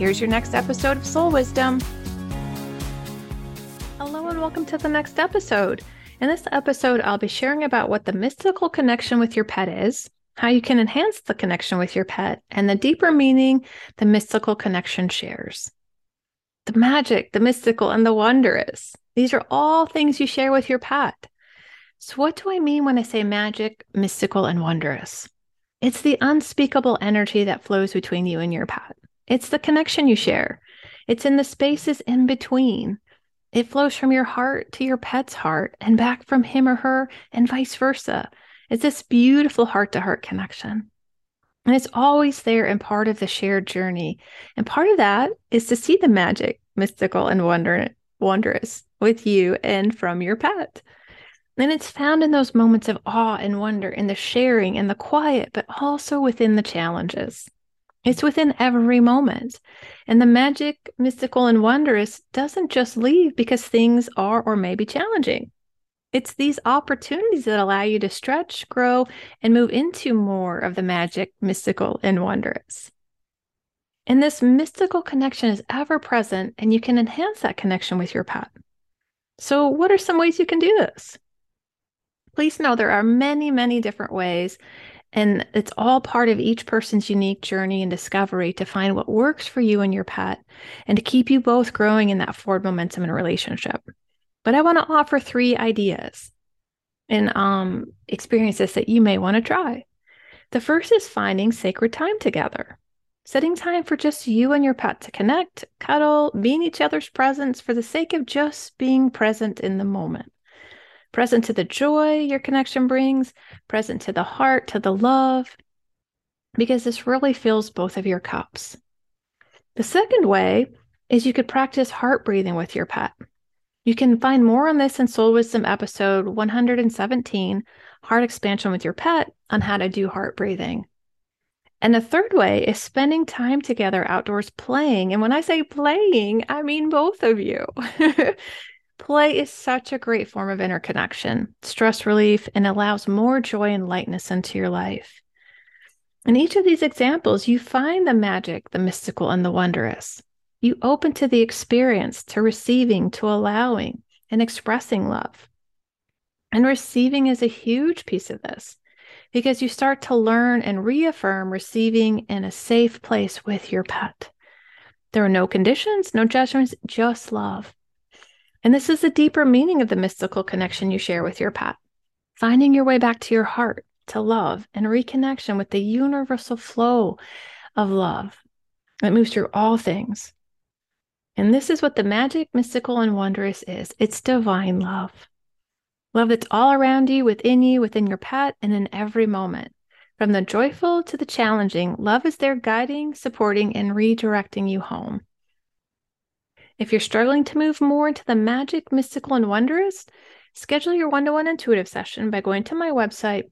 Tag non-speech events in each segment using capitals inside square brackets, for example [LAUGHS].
Here's your next episode of Soul Wisdom. Hello, and welcome to the next episode. In this episode, I'll be sharing about what the mystical connection with your pet is, how you can enhance the connection with your pet, and the deeper meaning the mystical connection shares. The magic, the mystical, and the wondrous. These are all things you share with your pet. So, what do I mean when I say magic, mystical, and wondrous? It's the unspeakable energy that flows between you and your pet. It's the connection you share. It's in the spaces in between. It flows from your heart to your pet's heart and back from him or her and vice versa. It's this beautiful heart to heart connection. And it's always there and part of the shared journey. And part of that is to see the magic, mystical, and wonder, wondrous with you and from your pet. And it's found in those moments of awe and wonder, in the sharing and the quiet, but also within the challenges. It's within every moment. And the magic, mystical, and wondrous doesn't just leave because things are or may be challenging. It's these opportunities that allow you to stretch, grow, and move into more of the magic, mystical, and wondrous. And this mystical connection is ever present, and you can enhance that connection with your pet. So, what are some ways you can do this? Please know there are many, many different ways, and it's all part of each person's unique journey and discovery to find what works for you and your pet and to keep you both growing in that forward momentum in a relationship. But I want to offer three ideas and um, experiences that you may want to try. The first is finding sacred time together, setting time for just you and your pet to connect, cuddle, be in each other's presence for the sake of just being present in the moment present to the joy your connection brings, present to the heart, to the love, because this really fills both of your cups. The second way is you could practice heart breathing with your pet. You can find more on this in Soul Wisdom episode 117, Heart Expansion with Your Pet, on how to do heart breathing. And the third way is spending time together outdoors playing. And when I say playing, I mean both of you. [LAUGHS] Play is such a great form of interconnection, stress relief, and allows more joy and lightness into your life. In each of these examples, you find the magic, the mystical, and the wondrous. You open to the experience, to receiving, to allowing, and expressing love. And receiving is a huge piece of this because you start to learn and reaffirm receiving in a safe place with your pet. There are no conditions, no judgments, just love. And this is the deeper meaning of the mystical connection you share with your pet. Finding your way back to your heart, to love, and reconnection with the universal flow of love that moves through all things. And this is what the magic, mystical, and wondrous is it's divine love. Love that's all around you, within you, within your pet, and in every moment. From the joyful to the challenging, love is there guiding, supporting, and redirecting you home. If you're struggling to move more into the magic, mystical, and wondrous, schedule your one to one intuitive session by going to my website,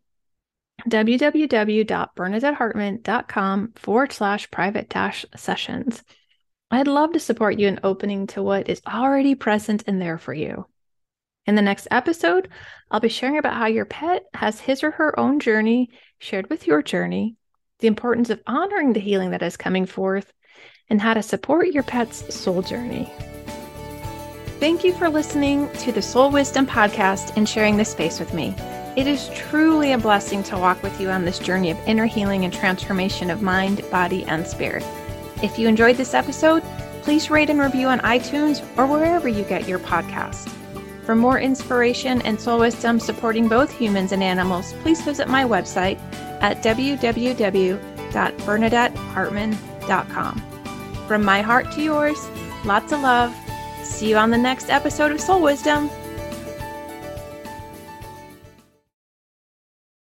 www.bernadettehartman.com forward slash private dash sessions. I'd love to support you in opening to what is already present and there for you. In the next episode, I'll be sharing about how your pet has his or her own journey shared with your journey, the importance of honoring the healing that is coming forth, and how to support your pet's soul journey. Thank you for listening to the Soul Wisdom podcast and sharing this space with me. It is truly a blessing to walk with you on this journey of inner healing and transformation of mind, body, and spirit. If you enjoyed this episode, please rate and review on iTunes or wherever you get your podcast. For more inspiration and soul wisdom supporting both humans and animals, please visit my website at www.bernadettehartman.com. From my heart to yours, lots of love. See you on the next episode of Soul Wisdom.